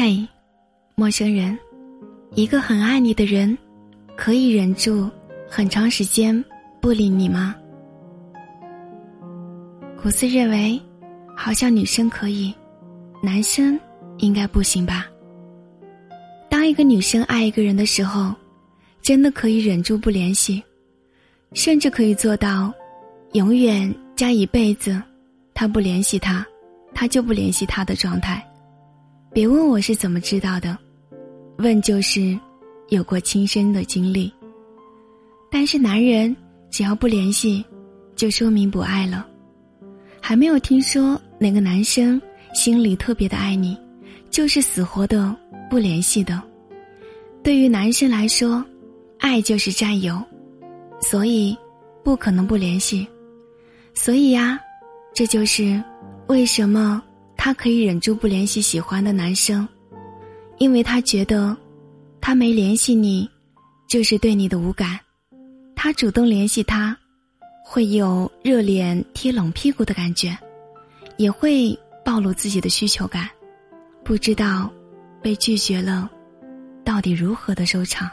嘿，陌生人，一个很爱你的人，可以忍住很长时间不理你吗？古斯认为，好像女生可以，男生应该不行吧。当一个女生爱一个人的时候，真的可以忍住不联系，甚至可以做到永远加一辈子，他不联系他，他就不联系他的状态。别问我是怎么知道的，问就是有过亲身的经历。但是男人只要不联系，就说明不爱了。还没有听说哪个男生心里特别的爱你，就是死活的不联系的。对于男生来说，爱就是占有，所以不可能不联系。所以呀，这就是为什么。他可以忍住不联系喜欢的男生，因为他觉得，他没联系你，就是对你的无感；他主动联系他，会有热脸贴冷屁股的感觉，也会暴露自己的需求感，不知道被拒绝了，到底如何的收场。